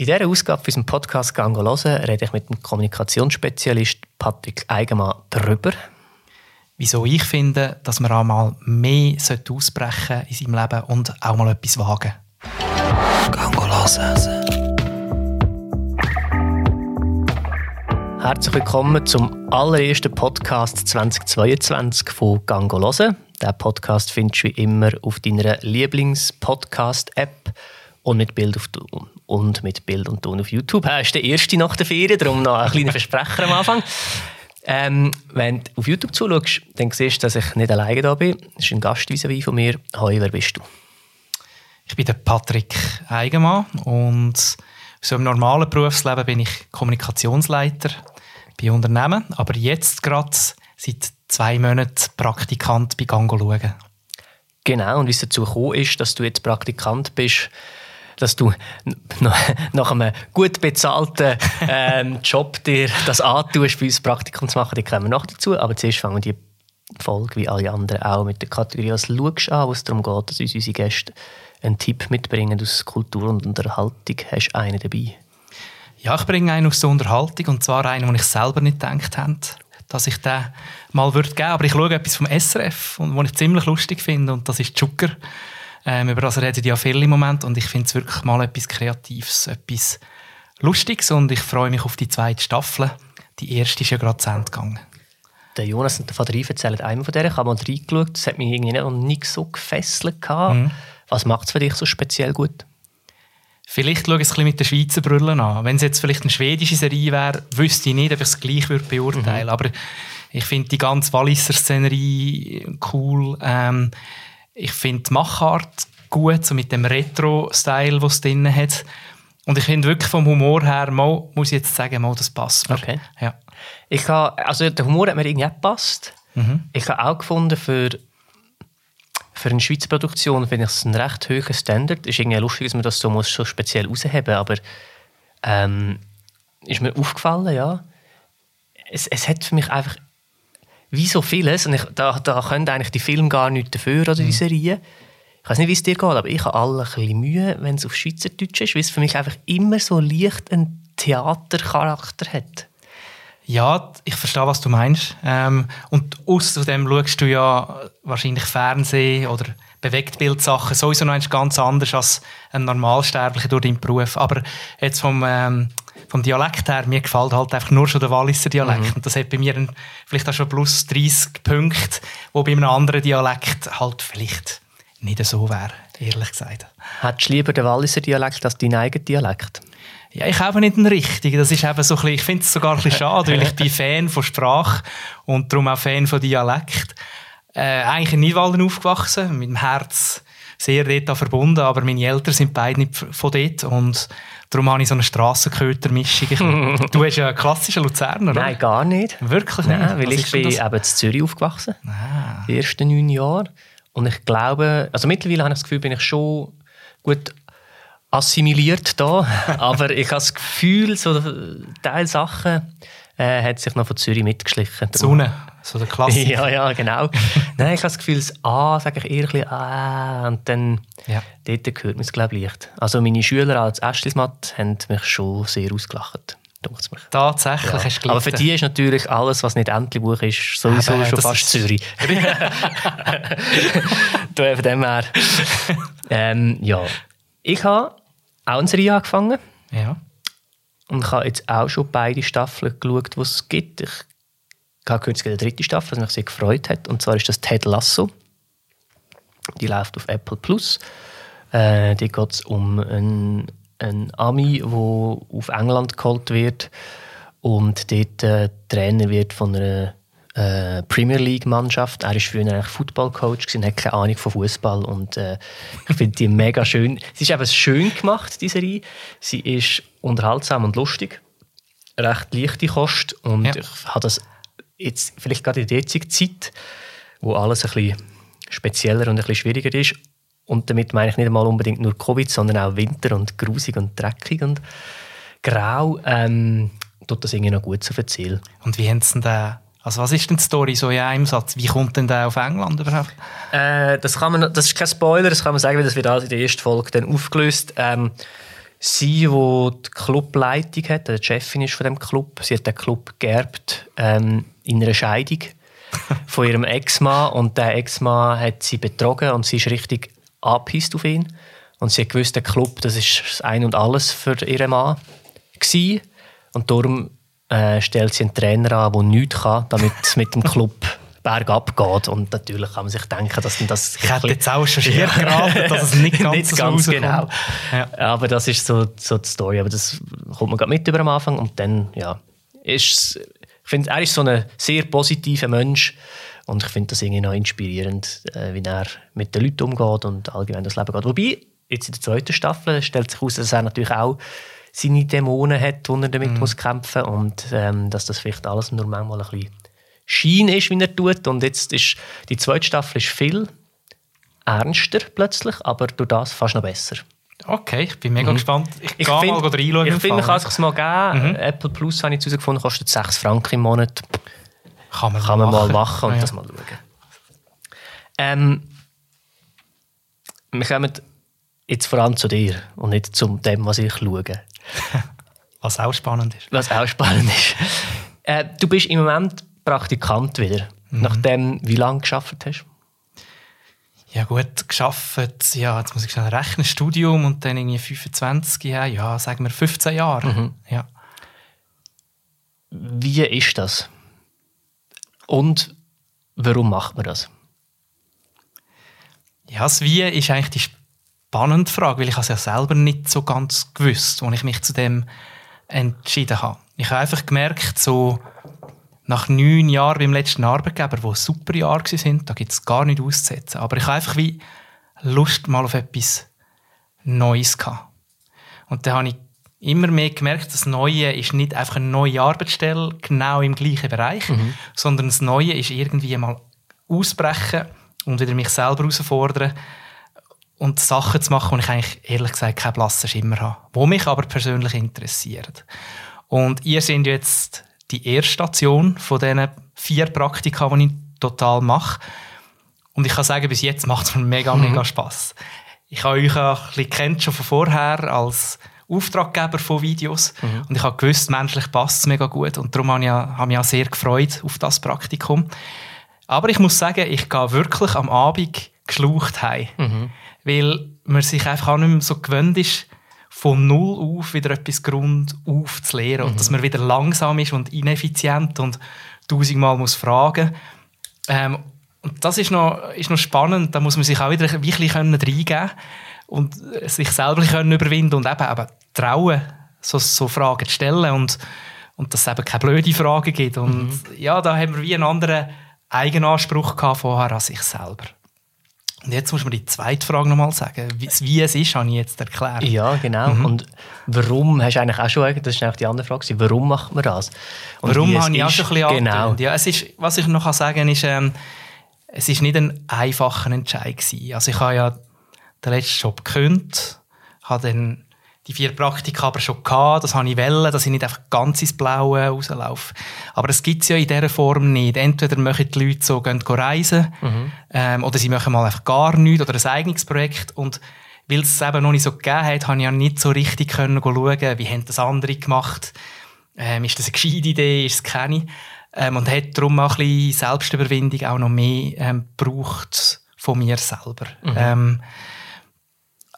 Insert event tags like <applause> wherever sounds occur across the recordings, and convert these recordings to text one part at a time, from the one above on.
In dieser Ausgabe unserem Podcast «Gango hören» rede ich mit dem Kommunikationsspezialist Patrick Eigenmann darüber, wieso ich finde, dass man einmal mehr ausbrechen in seinem Leben und auch mal etwas wagen. «Gango hören». Herzlich willkommen zum allerersten Podcast 2022 von «Gango hören». Diesen Podcast findest du wie immer auf deiner Lieblings-Podcast-App und mit Bild auf und mit Bild und Ton auf YouTube. Er ist der erste nach der Ferien, darum noch ein kleiner Versprecher am Anfang. Ähm, wenn du auf YouTube zuschaust, dann siehst du, dass ich nicht alleine da bin. Das ist ein Gast von mir. Hoi, wer bist du? Ich bin der Patrick Eigenmann und so im normalen Berufsleben bin ich Kommunikationsleiter bei Unternehmen, aber jetzt gerade seit zwei Monaten Praktikant bei Gango schauen. Genau, und wie es dazu gekommen ist, dass du jetzt Praktikant bist, dass du nach einem gut bezahlten ähm, <laughs> Job dir das antust, bei uns Praktikum zu machen, die kommen wir noch dazu. Aber zuerst fangen wir die Folge, wie alle anderen auch, mit der Kategorie «Was schaust an?», wo es darum geht, dass uns unsere Gäste einen Tipp mitbringen aus Kultur und Unterhaltung. Hast du einen dabei? Ja, ich bringe einen aus der Unterhaltung, und zwar einen, den ich selber nicht gedacht habe, dass ich den mal würde geben. Aber ich schaue etwas vom SRF, und was ich ziemlich lustig finde, und das ist Zucker. Ähm, über das reden ja viele im Moment und ich finde es wirklich mal etwas Kreatives, etwas Lustiges und ich freue mich auf die zweite Staffel. Die erste ist ja gerade zu Ende gegangen. Der Jonas und der Vater erzählen einmal von der. Ich habe mal reingeschaut, das hat mich irgendwie noch nicht so gefesselt. Mhm. Was macht es für dich so speziell gut? Vielleicht schaue ich es ein bisschen mit den Schweizer Brüllen an. Wenn es jetzt vielleicht eine schwedische Serie wäre, wüsste ich nicht, ob ich es gleich würde beurteilen würde. Mhm. Aber ich finde die ganze Walliser Szenerie cool. Ähm, ich finde die Machart gut, so mit dem Retro-Style, den es drin hat. Und ich finde wirklich vom Humor her, mal, muss ich jetzt sagen, mal, das passt mir. Okay. Ja. Ich habe, also der Humor hat mir irgendwie gepasst. Mhm. Ich habe auch gefunden, für, für eine Schweizer Produktion finde ich es ein recht hoher Standard. Es ist irgendwie lustig, dass man das so muss, so speziell rausheben aber ähm, ist mir aufgefallen, ja. Es, es hat für mich einfach wie so vieles, und ich, da, da können eigentlich die Filme gar nichts dafür oder die mhm. Serie. Ich weiß nicht, wie es dir geht, aber ich habe alle ein bisschen Mühe, wenn es auf Schweizerdeutsch ist, weil es für mich einfach immer so leicht einen Theatercharakter hat. Ja, ich verstehe, was du meinst. Ähm, und außerdem schaust du ja wahrscheinlich Fernsehen oder Bewegtbildsachen sowieso noch ganz anders als ein Normalsterblicher durch deinen Beruf. Aber jetzt vom ähm, vom Dialekt her, mir gefällt halt einfach nur schon der Walliser Dialekt. Mhm. Und das hat bei mir ein, vielleicht auch schon plus 30 Punkte, wo bei einem anderen Dialekt halt vielleicht nicht so wäre, ehrlich gesagt. Hättest du lieber den Walliser Dialekt als deinen eigenen Dialekt? Ja, ich habe nicht den richtigen. Das ist eben so ein bisschen, ich finde es sogar ein bisschen schade, weil ich bin Fan von Sprache und darum auch Fan von Dialekt. Äh, eigentlich in Nidwalden aufgewachsen, mit dem Herz sehr dort verbunden, aber meine Eltern sind beide nicht von dort und darum habe ich so eine Strassenköter-Mischung. <laughs> du bist ja ein klassischer Luzerner, oder? Nein, gar nicht. Wirklich nicht? Nein, weil Was ich bin das? eben in Zürich aufgewachsen, ah. die ersten neun Jahre. Und ich glaube, also mittlerweile habe ich das Gefühl, bin ich schon gut assimiliert da, <laughs> aber ich habe das Gefühl, so Teil Sachen äh, hat sich noch von Zürich mitgeschlichen. Die Sonne, so der Klassiker. <laughs> ja, ja, genau. Nein, ich habe das Gefühl, das A sage ich eher ein bisschen «ah» und dann ja. dort gehört man es, glaube ich, leicht. Also meine Schüler als Erstismat haben mich schon sehr ausgelacht. Tatsächlich ja. hast du Aber für die ist natürlich alles, was nicht Entlebuch ist, sowieso <laughs> ja, schon fast Zürich. du, von dem her. ähm, ja. Ich habe auch eine Serie angefangen. Ja. Und ich habe jetzt auch schon beide Staffeln geschaut, die es gibt. Ich habe kürzlich eine dritte Staffel, was mich sehr gefreut hat. Und zwar ist das Ted Lasso. Die läuft auf Apple Plus. Äh, die geht es um einen, einen Ami, der auf England geholt wird und dort äh, Trainer wird von einer äh, Premier League Mannschaft. Er war früher eigentlich Football-Coach und hat keine Ahnung von Fußball und äh, ich finde die <laughs> mega schön. Sie ist eben schön gemacht, die Serie. Sie ist unterhaltsam und lustig, recht leichte Kost und ja. ich habe das jetzt vielleicht gerade in der jetzigen Zeit, wo alles ein bisschen spezieller und ein bisschen schwieriger ist und damit meine ich nicht einmal unbedingt nur Covid, sondern auch Winter und grusig und dreckig und grau, ähm, tut das irgendwie noch gut zu erzählen. Und wie haben Sie denn also was ist denn die Story so in einem Satz? Wie kommt denn der auf England überhaupt? Äh, das, kann man, das ist kein Spoiler, das kann man sagen, weil das wird alles in der ersten Folge dann aufgelöst. Ähm, Sie, die die Clubleitung hat, die Chefin ist von dem Club, sie hat den Club geerbt ähm, in einer Scheidung <laughs> von ihrem Ex-Mann und der Ex-Mann hat sie betrogen und sie ist richtig angepisst auf ihn und sie hat gewusst, der Club, das ist das Ein und Alles für ihren Mann gewesen. und darum äh, stellt sie einen Trainer an, der nichts kann, damit es mit dem Club <laughs> bergab geht. Und natürlich kann man sich denken, dass das... Ich hätte jetzt auch schon schier geraten, dass es nicht ganz, <laughs> nicht ganz genau. Ja. Aber das ist so, so die Story. Aber das kommt man gerade mit über am Anfang und dann, ja, ist ich finde, er ist so ein sehr positiver Mensch und ich finde das irgendwie noch inspirierend, äh, wie er mit den Leuten umgeht und allgemein das Leben geht. Wobei, jetzt in der zweiten Staffel stellt sich heraus, dass er natürlich auch seine Dämonen hat, die er damit mhm. muss kämpfen muss und ähm, dass das vielleicht alles nur manchmal ein bisschen Schein ist, wie er tut. Und jetzt ist die zweite Staffel ist viel ernster plötzlich, aber durch das fast noch besser. Okay, ich bin mega mhm. gespannt. Ich, ich gehe mal reinschauen. Ich finde, man kann es mal geben. Mhm. Apple Plus, habe ich herausgefunden, kostet 6 Franken im Monat. Kann man, kann man mal machen und ja. das mal schauen. Ähm, wir kommen jetzt vor allem zu dir und nicht zu dem, was ich schaue. <laughs> was auch spannend ist. Was auch spannend ist. Äh, du bist im Moment Praktikant wieder, mhm. nachdem wie lange geschafft hast? Ja gut, geschafft, ja, jetzt muss ich schnell rechnen, Studium und dann irgendwie 25 Jahre, ja, sagen wir 15 Jahre. Mhm. Ja. Wie ist das? Und warum macht man das? Ja, das Wie ist eigentlich die spannende Frage, weil ich es ja selber nicht so ganz gewusst, als ich mich zu dem entschieden habe. Ich habe einfach gemerkt, so nach neun Jahren beim letzten Arbeitgeber, wo super Jahre waren, da gibt es gar nichts auszusetzen. Aber ich habe einfach wie Lust mal auf etwas Neues gehabt. Und dann habe ich immer mehr gemerkt, das Neue ist nicht einfach eine neue Arbeitsstelle, genau im gleichen Bereich, mhm. sondern das Neue ist irgendwie mal ausbrechen und wieder mich selber herausfordern und Sachen zu machen, die ich eigentlich ehrlich gesagt keinen blassen Schimmer habe, die mich aber persönlich interessieren. Und ihr seid jetzt die erste Station von diesen vier Praktika, die ich total mache. Und ich kann sagen, bis jetzt macht es mir mega, mhm. mega Spass. Ich habe euch auch ein bisschen kennt schon von vorher als Auftraggeber von Videos mhm. und ich habe gewusst, menschlich passt es mega gut und darum habe ich, habe mich auch sehr gefreut auf das Praktikum. Aber ich muss sagen, ich gehe wirklich am Abend geschlaucht heim, mhm. weil man sich einfach auch nicht mehr so gewöhnt ist, von null auf wieder etwas Grund aufzulehren. Mhm. Und dass man wieder langsam ist und ineffizient und tausendmal muss fragen ähm, Und das ist noch, ist noch spannend. Da muss man sich auch wieder ein bisschen reingeben und sich selber können überwinden und eben, eben trauen, so, so Fragen zu stellen und, und dass es eben keine blöden Fragen gibt. Und mhm. ja, da haben wir wie einen anderen Eigenanspruch gehabt vorher als ich selber. Und jetzt muss man die zweite Frage nochmal sagen. Wie, wie, es ist, habe ich jetzt erklärt. Ja, genau. Mhm. Und warum, hast du eigentlich auch schon, das ist eigentlich die andere Frage, warum macht man das? Und warum habe ich auch schon ein bisschen genau. Ja, es ist, Was ich noch sagen kann, ist, ähm, es ist nicht ein einfacher Entscheid gewesen. Also ich habe ja den letzten Job gekündigt, habe dann die vier Praktika aber schon gehabt, das habe ich wollen, dass ich nicht einfach ganz ins Blaue rauslaufe. Aber das gibt es ja in dieser Form nicht. Entweder machen die Leute so, gehen reisen, mhm. ähm, oder sie machen mal einfach gar nichts, oder ein eigenes Projekt. Und weil es eben noch nicht so gegeben hat, habe ich ja nicht so richtig können schauen, wie haben das andere gemacht. Ähm, ist das eine gescheite Idee, ist es keine? Ähm, und hat darum auch ein bisschen Selbstüberwindung auch noch mehr ähm, gebraucht von mir selber. Mhm. Ähm,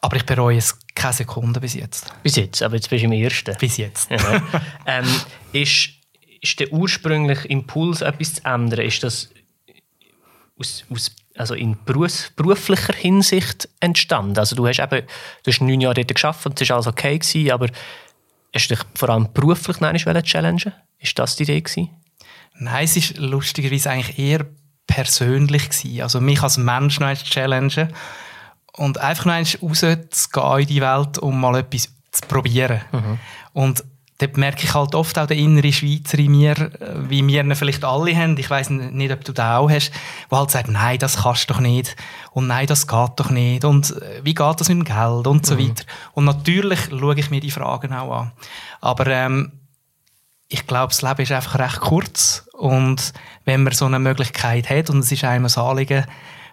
aber ich bereue es keine Sekunde bis jetzt. Bis jetzt, aber jetzt bist du im ersten. Bis jetzt. Ja. <laughs> ähm, ist, ist der ursprüngliche Impuls, etwas zu ändern, ist das aus, aus, also in Berufs, beruflicher Hinsicht entstanden? Also du hast eben du hast neun Jahre dort gearbeitet und es war alles okay, gewesen, aber hast du dich vor allem beruflich noch challengen Ist das die Idee gewesen? Nein, es war lustigerweise eigentlich eher persönlich gewesen. Also mich als Mensch noch zu challengen und einfach noch rauszugehen in die Welt, um mal etwas zu probieren. Mhm. Und dort merke ich halt oft auch den inneren Schweizer in mir, wie wir ihn vielleicht alle haben. Ich weiß nicht, ob du den auch hast, wo halt sagt, nein, das kannst du doch nicht. Und nein, das geht doch nicht. Und äh, wie geht das mit dem Geld? Und so mhm. weiter. Und natürlich schaue ich mir die Fragen auch an. Aber ähm, ich glaube, das Leben ist einfach recht kurz. Und wenn man so eine Möglichkeit hat und es ist einem ein Anliegen,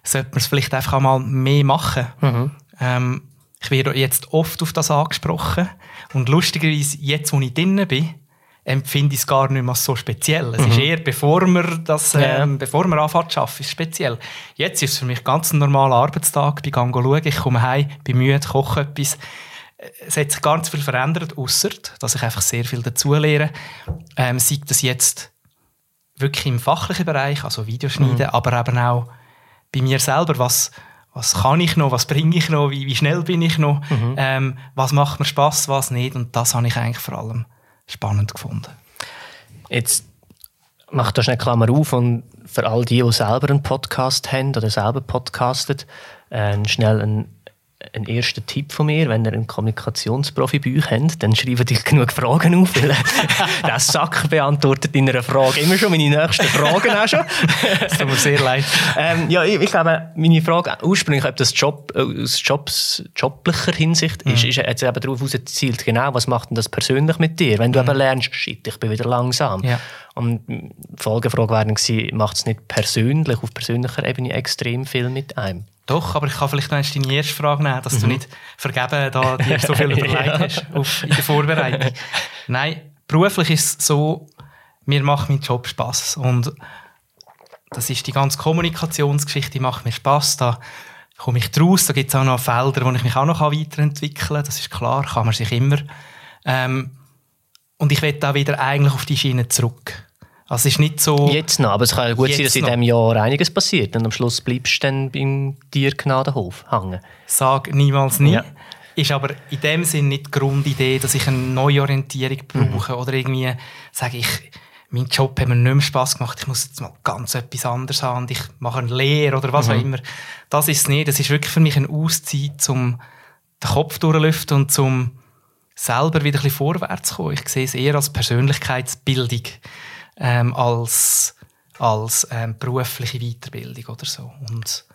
sollte man es vielleicht einfach mal mehr machen. Mhm. Ähm, ich werde jetzt oft auf das angesprochen. Und lustigerweise, jetzt, wo ich drinnen bin, empfinde ich es gar nicht mehr so speziell. Es mhm. ist eher, bevor man, das, ähm, yeah. bevor man anfängt zu arbeiten, ist speziell. Jetzt ist es für mich ganz ein normaler Arbeitstag. Ich gehe schauen, ich komme heim, bin müde, koche etwas. Es hat sich so viel verändert, außer dass ich einfach sehr viel dazulehre. Ähm, sei das jetzt wirklich im fachlichen Bereich, also Videoschneiden, mhm. aber eben auch bei mir selber, was, was kann ich noch, was bringe ich noch, wie, wie schnell bin ich noch, mhm. ähm, was macht mir Spaß, was nicht und das habe ich eigentlich vor allem spannend gefunden. Jetzt mach da schnell Klammer auf und für all die, die selber einen Podcast haben oder selber podcasten, äh, schnell einen ein erster Tipp von mir, wenn ihr einen Kommunikationsprofi bei euch habt, dann schreibt euch genug Fragen auf, weil <laughs> der Sack beantwortet in einer Frage immer schon meine nächsten Fragen auch schon. <laughs> das tut mir sehr leid. Ähm, ja, ich, ich, glaube, meine Frage ursprünglich, ob das Job, aus Jobs, joblicher Hinsicht ist, mhm. ist jetzt eben darauf ausgezielt, genau, was macht denn das persönlich mit dir? Wenn du mhm. eben lernst, shit, ich bin wieder langsam. Ja. Und die Folgefrage wäre dann macht es nicht persönlich, auf persönlicher Ebene extrem viel mit einem? Doch, aber ich kann vielleicht noch deine erste Frage nehmen, dass mhm. du nicht vergeben da dir so viel <laughs> überlegt hast auf, in der Vorbereitung. Nein, beruflich ist es so, mir macht mein Job Spaß und das ist die ganze Kommunikationsgeschichte, die macht mir Spaß. Da komme ich draus, da gibt es auch noch Felder, wo ich mich auch noch weiterentwickeln kann. Das ist klar, kann man sich immer. Ähm, und ich werde da wieder eigentlich auf die Schiene zurück. Also es ist nicht so... Jetzt noch, aber es kann ja gut sein, dass in diesem Jahr einiges passiert und am Schluss bleibst du dann beim Tiergnadenhof hängen. Sag niemals nie. Ja. Ist aber in dem Sinn nicht die Grundidee, dass ich eine Neuorientierung brauche mhm. oder irgendwie sage ich, mein Job hat mir nicht mehr Spass gemacht, ich muss jetzt mal ganz etwas anderes haben und ich mache eine Lehre oder was mhm. auch immer. Das ist es nicht. Das ist wirklich für mich eine Auszeit, um den Kopf durchlüften und zum selber wieder ein bisschen vorwärts zu kommen. Ich sehe es eher als Persönlichkeitsbildung ähm, als, als ähm, berufliche Weiterbildung oder so. Und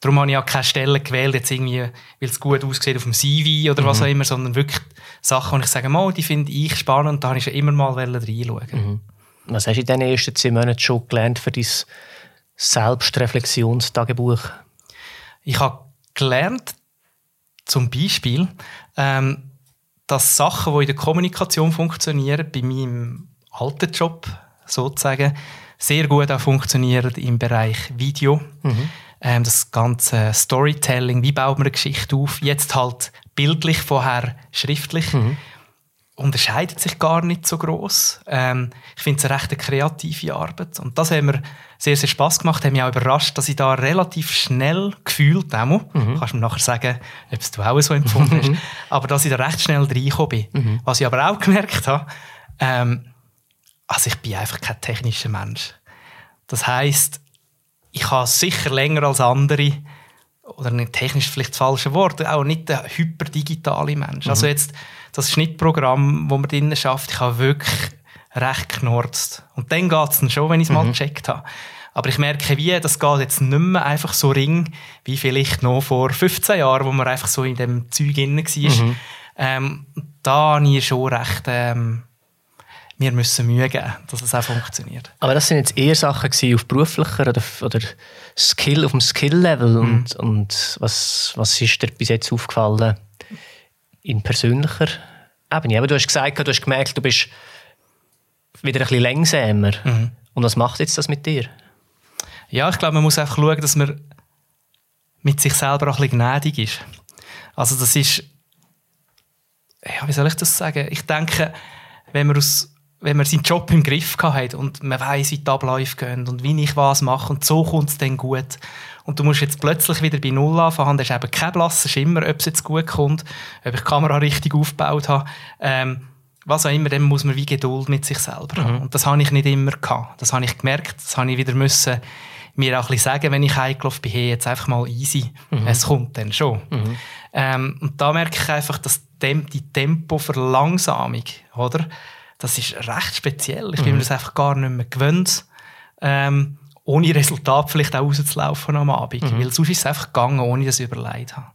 darum habe ich auch keine Stelle gewählt, jetzt irgendwie, weil es gut aussieht auf dem CV oder mhm. was auch immer, sondern wirklich Sachen, wo ich sage, mal, die finde ich spannend, da habe ich schon immer mal reinschauen. Mhm. Was hast du in den ersten zehn Monaten schon gelernt für dein Selbstreflexionstagebuch? Ich habe gelernt, zum Beispiel, ähm, dass Sachen, die in der Kommunikation funktionieren, bei meinem alten Job sozusagen, sehr gut auch funktioniert im Bereich Video. Mhm. Ähm, das ganze Storytelling, wie baut man eine Geschichte auf, jetzt halt bildlich, vorher schriftlich. Mhm. Unterscheidet sich gar nicht so groß. Ähm, ich finde es eine recht kreative Arbeit. Und das hat mir sehr, sehr Spass gemacht. Hat mich auch überrascht, dass ich da relativ schnell gefühlt, auch, mhm. kannst du mir nachher sagen, ob es du auch so empfunden hast, <laughs> aber dass ich da recht schnell reingekommen bin. Mhm. Was ich aber auch gemerkt habe, ähm, also ich bin einfach kein technischer Mensch. Das heißt, ich habe sicher länger als andere oder nicht technisch vielleicht das falsche Wort, auch nicht der hyperdigitale Mensch. Also mhm. Also jetzt das Schnittprogramm, das man drinnen schafft, ich habe wirklich recht knorzt. Und dann geht es dann schon, wenn ich es mhm. mal gecheckt habe. Aber ich merke, wie, das geht jetzt nicht mehr einfach so ring, wie vielleicht noch vor 15 Jahren, wo man einfach so in dem Zeug drin war. Mhm. Ähm, da habe ich schon recht ähm, wir müssen Mühe geben, dass es auch funktioniert. Aber das sind jetzt eher Sachen auf beruflicher oder, oder Skill, auf dem Skill-Level. Mhm. Und, und was, was ist dir bis jetzt aufgefallen in persönlicher Ebene? Aber du hast gesagt, du hast gemerkt, du bist wieder ein bisschen längsamer. Mhm. Und was macht jetzt das mit dir? Ja, ich glaube, man muss einfach schauen, dass man mit sich selber auch ein bisschen gnädig ist. Also das ist, ja, wie soll ich das sagen? Ich denke, wenn man aus wenn man seinen Job im Griff hat und man weiß, wie die Abläufe gehen und wie ich was mache und so kommt es dann gut. Und du musst jetzt plötzlich wieder bei Null anfangen, hast eben kein blasser Schimmer, ob es jetzt gut kommt, ob ich die Kamera richtig aufgebaut habe. Ähm, was auch immer, dann muss man wie Geduld mit sich selber haben. Mhm. Und das habe ich nicht immer gehabt. Das habe ich gemerkt, das habe ich wieder müssen mir auch ein bisschen sagen, wenn ich heimgelaufen bin, hey, jetzt einfach mal easy. Mhm. Es kommt dann schon. Mhm. Ähm, und da merke ich einfach, dass die Tempo-Verlangsamung, oder? Das ist recht speziell. Ich bin mir mhm. das einfach gar nicht mehr gewöhnt, ähm, ohne Resultat vielleicht auch rauszulaufen am Abend. Mhm. Weil sonst ist es einfach gegangen, ohne dass ich überlegt habe.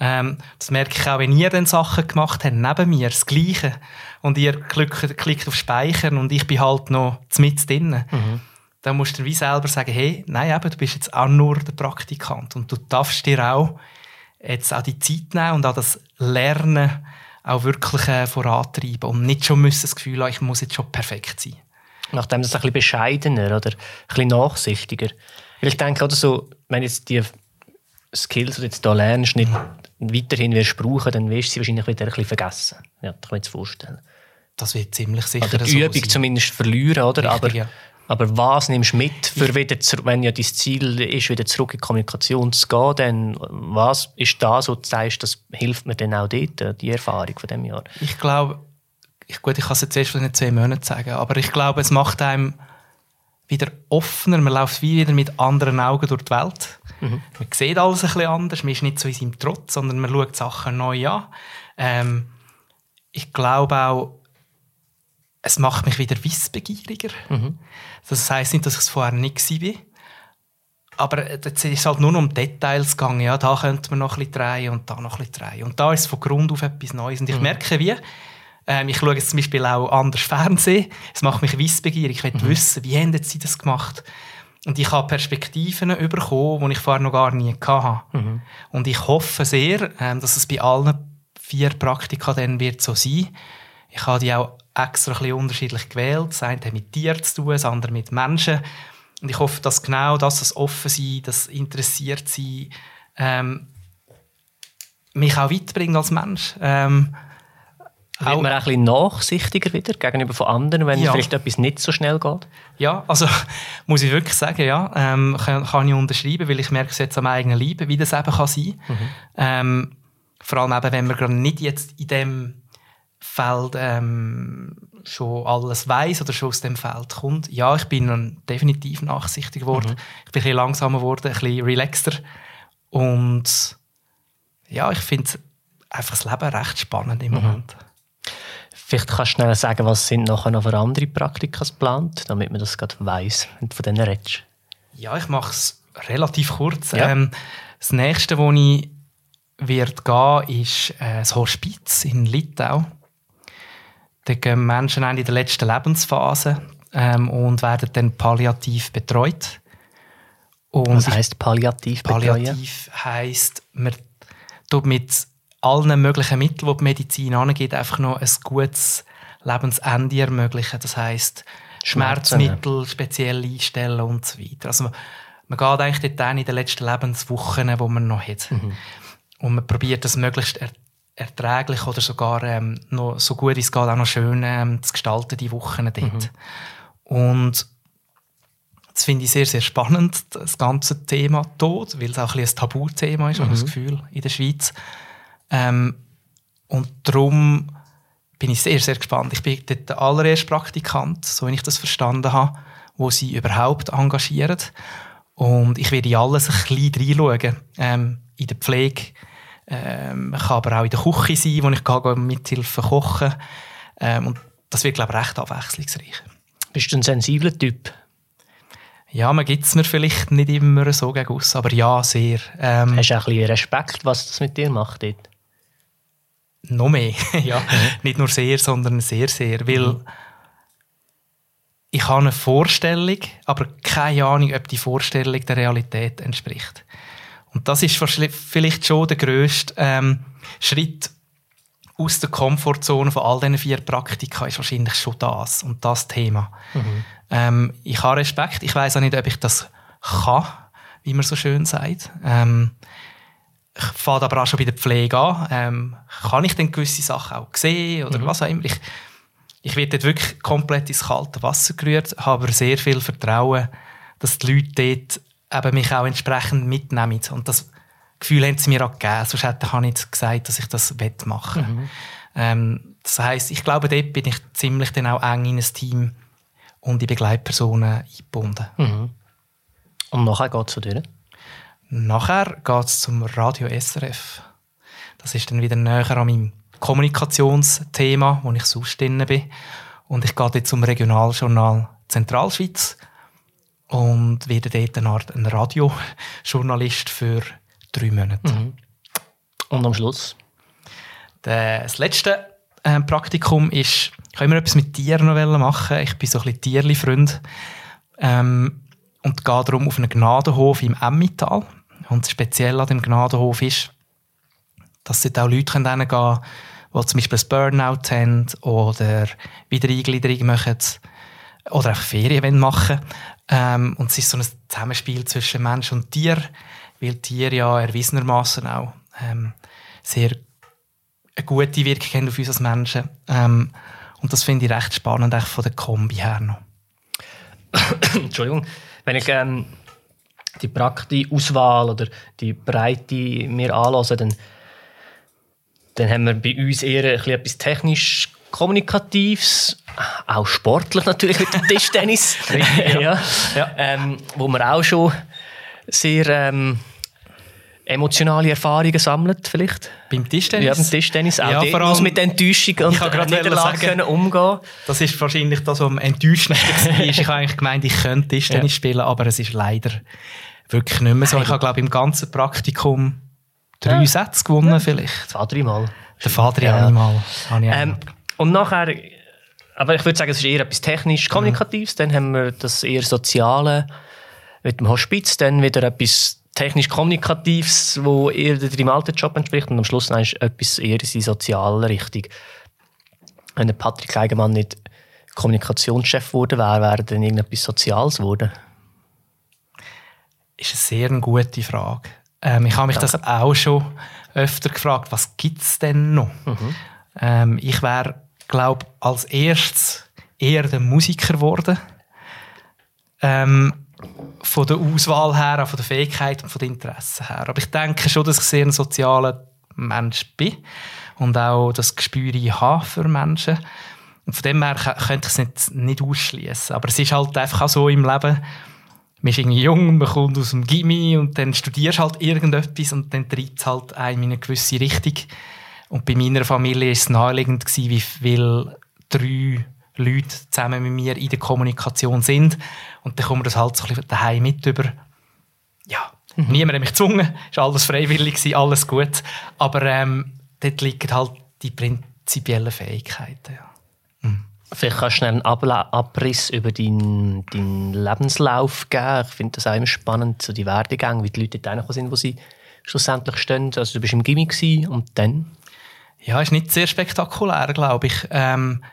Ähm, das merke ich auch, wenn ihr dann Sachen gemacht habt, neben mir, das Gleiche. Und ihr klickt, klickt auf Speichern und ich bin halt noch mit drin. Mhm. Dann musst du wie selber sagen, hey, nein, eben, du bist jetzt auch nur der Praktikant und du darfst dir auch jetzt auch die Zeit nehmen und auch das Lernen auch wirklich äh, vorantreiben und nicht schon müssen das Gefühl haben, ich muss jetzt schon perfekt sein. Nachdem das ein bisschen bescheidener oder ein bisschen nachsichtiger. Weil ich denke, oder so, wenn jetzt die Skills, die du jetzt hier lernst, nicht weiterhin wirst brauchen, dann wirst du sie wahrscheinlich wieder ein bisschen vergessen. Ja, das kann ich mir vorstellen. Das wird ziemlich sicher Oder die so Übung sein. zumindest verlieren, oder? Richtig, aber, ja. Aber was nimmst du mit, für wieder zurück, wenn ja dein Ziel ist, wieder zurück in die Kommunikation zu gehen, dann was ist das, wo du sagst, das hilft mir dann auch dort, die Erfahrung von diesem Jahr? Ich glaube, ich, gut, ich kann es jetzt erst in zwei Monaten sagen, aber ich glaube, es macht einem wieder offener, man läuft wie wieder mit anderen Augen durch die Welt. Man sieht alles ein bisschen anders, man ist nicht so in seinem Trotz, sondern man schaut Sachen neu an. Ähm, ich glaube auch, es macht mich wieder wissbegieriger. Das heisst nicht, dass ich es vorher nicht war. Aber jetzt ist es halt nur um Details gegangen. Ja, da könnte man noch ein bisschen drehen und da noch ein bisschen drehen. Und da ist es von Grund auf etwas Neues. Und ich merke, wie, ähm, ich schaue jetzt zum Beispiel auch anders Fernsehen. Es macht mich wissbegierig. Ich will wissen, wie haben sie das gemacht? Und ich habe Perspektiven bekommen, die ich vorher noch gar nie hatte. Und ich hoffe sehr, ähm, dass es bei allen vier Praktika dann wird so sein. Ich habe die auch extra ein bisschen unterschiedlich gewählt. Das eine hat mit Tieren zu tun, das andere mit Menschen. Und ich hoffe, dass genau das, das offen sein, das interessiert sein, ähm, mich auch weiterbringt als Mensch. Ähm, Wird man auch ein bisschen nachsichtiger wieder gegenüber von anderen, wenn Ja. vielleicht etwas nicht so schnell geht? Ja, also <laughs> muss ich wirklich sagen, ja, ähm, kann, kann ich unterschreiben, weil ich merke es jetzt am eigenen Leib, wie das eben kann sein. Ähm, vor allem eben, wenn man gerade nicht jetzt in dem Feld ähm, schon alles weiß oder schon aus dem Feld kommt. Ja, ich bin dann definitiv nachsichtig geworden. Ich bin ein bisschen langsamer geworden, ein bisschen relaxter und ja, ich finde einfach das Leben recht spannend im Moment. Vielleicht kannst du schnell sagen, was sind nachher noch für andere Praktika geplant, damit man das gerade weiss, wenn du von denen redest. Ja, ich mache es relativ kurz. Ja. Ähm, das nächste, wo ich wird gehen, ist äh, das Hospiz in Litau. Da gehen Menschen in der letzten Lebensphase ähm, und werden dann palliativ betreut. Und Was heisst palliativ betreuen? Palliativ heisst, man tut mit allen möglichen Mitteln, die die Medizin angeht, einfach noch ein gutes Lebensende ermöglichen. Das heisst. Schmerzmittel speziell einstellen und so weiter. Also man, man geht eigentlich dort in den letzten Lebenswochen, die man noch hat. Und man probiert das möglichst erträglich oder sogar ähm, noch so gut es geht auch noch schön ähm, zu gestalten, die Wochen dort. Und das finde ich sehr, sehr spannend, das ganze Thema Tod, weil es auch ein, bisschen ein Tabuthema ist, habe ich das Gefühl, in der Schweiz. Ähm, und darum bin ich sehr, sehr gespannt. Ich bin dort der allererste Praktikant, so wie ich das verstanden habe, wo sie überhaupt engagieren. Und ich werde in alles ein bisschen reinschauen. Ähm, in der Pflege, ähm, ich kann aber auch in der Küche sein, wo ich gehe mithilfe kochen. Ähm, und das wird, glaube ich, recht abwechslungsreich. Bist du ein sensibler Typ? Ja, man gibt es mir vielleicht nicht immer so gegen aus, aber ja, sehr. Ähm, Hast du auch ein bisschen Respekt, was das mit dir macht dort? noch mehr. <laughs> ja. Nicht nur sehr, sondern sehr, sehr. Weil ich habe eine Vorstellung, aber keine Ahnung, ob die Vorstellung der Realität entspricht. Und das ist vielleicht schon der grösste ähm, Schritt aus der Komfortzone von all diesen vier Praktika ist wahrscheinlich schon das und das Thema. Ähm, ich habe Respekt. Ich weiß auch nicht, ob ich das kann, wie man so schön sagt. Ähm, ich fange aber auch schon bei der Pflege an. Ähm, kann ich denn gewisse Sachen auch sehen oder was auch immer? Ich, ich werde dort wirklich komplett ins kalte Wasser gerührt, habe aber sehr viel Vertrauen, dass die Leute dort eben mich auch entsprechend mitnehmen. Und das Gefühl haben sie mir auch gegeben, sonst hätte ich nicht gesagt, dass ich das machen will. Ähm, das heisst, ich glaube, dort bin ich ziemlich dann auch eng in ein Team und in Begleitpersonen eingebunden. Und nachher geht es zu dir. Nachher geht es zum Radio SRF. Das ist dann wieder näher an meinem Kommunikationsthema, wo ich sonst drin bin. Und ich gehe jetzt zum Regionaljournal Zentralschweiz und werde dort eine Art ein Radiojournalist für drei Monate. Und am Schluss? Das letzte äh, Praktikum ist, wollte immer etwas mit Tieren noch machen. Ich bin so ein bisschen Tierli-Freund. Ähm, und gehe darum auf einen Gnadenhof im Emmental. Und speziell an dem Gnadenhof ist, dass dort auch Leute hingehen können, die zum Beispiel ein Burnout haben oder Wiedereingliederung machen oder auch Ferien machen ähm, Und es ist so ein Zusammenspiel zwischen Mensch und Tier, weil Tiere ja erwiesenermaßen auch ähm, sehr eine gute Wirkung haben auf uns als Menschen. Ähm, und das finde ich recht spannend, auch von der Kombi her noch. <coughs> Entschuldigung. Wenn ich ähm, die praktische Auswahl oder die Breite mir anlasse, dann, dann haben wir bei uns eher ein bisschen etwas technisch kommunikatives, auch sportlich natürlich mit dem Tischtennis, <laughs> ja. ja. ja. Ähm, wo wir auch schon sehr ähm, emotionale Erfahrungen sammelt vielleicht. Beim Tischtennis? Ja, beim Tischtennis. Auch ja, vor allem mit Enttäuschung und Niederlage können umgehen Das ist wahrscheinlich das, was am enttäuschendsten war. Ich habe eigentlich gemeint, ich könnte Tischtennis ja. spielen, aber es ist leider wirklich nicht mehr so. Ich habe, glaube ich, im ganzen Praktikum drei ja. Sätze gewonnen vielleicht. Zwei, dreimal. Der Vater ja einmal. Ähm, und nachher, aber ich würde sagen, es ist eher etwas technisch-kommunikatives. Mhm. Dann haben wir das eher Soziale mit dem Hospiz, dann wieder etwas technisch-kommunikatives, wo eher dem alten Job entspricht und am Schluss ist etwas eher in die soziale Richtung. Wenn der Patrick Eigenmann nicht Kommunikationschef geworden wäre, wäre er dann irgendetwas Soziales geworden? ist eine sehr gute Frage. Ähm, ich habe mich Danke. das auch schon öfter gefragt, was gibt es denn noch? Mhm. Ähm, ich wäre, glaube als erstes eher der Musiker geworden. Ähm, von der Auswahl her, von der Fähigkeit und von den Interessen her. Aber ich denke schon, dass ich sehr ein sozialer Mensch bin und auch das Gespür habe für Menschen. Und von dem her könnte ich es nicht, nicht ausschließen. Aber es ist halt einfach auch so im Leben, man ist irgendwie jung, man kommt aus dem Gimmi und dann studierst halt irgendetwas und dann treibt es halt einem in eine gewisse Richtung. Und bei meiner Familie war es naheliegend, gewesen, weil drei Leute zusammen mit mir in der Kommunikation sind. Und dann kommen wir das halt so ein bisschen daheim mit über. Ja, mhm. niemand hat mich gezwungen, es war alles freiwillig, alles gut. Aber ähm, dort liegen halt die prinzipiellen Fähigkeiten. Ja. Vielleicht kannst du einen Abriss über deinen, deinen Lebenslauf geben. Ich finde das auch immer spannend, so die Werdegänge, wie die Leute dort sind, wo sie schlussendlich stehen. Also du bist im Gimmick und dann? Ja, ist nicht sehr spektakulär, glaube ich. Ähm,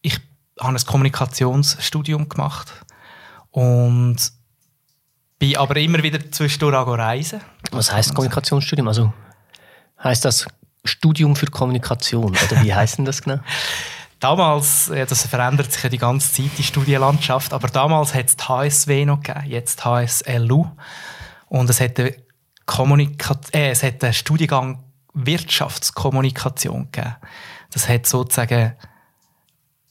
ich habe ein Kommunikationsstudium gemacht und bin aber immer wieder zwischendurch reisen. Was heißt Kommunikationsstudium? Also heißt das Studium für Kommunikation oder wie heißt denn das genau? <laughs> Damals, ja, das verändert sich ja die ganze Zeit, die Studienlandschaft, aber damals hat es die HSW noch gegeben, jetzt HSLU. Und es hat einen, äh, es hat einen Studiengang Wirtschaftskommunikation gegeben. Das hat sozusagen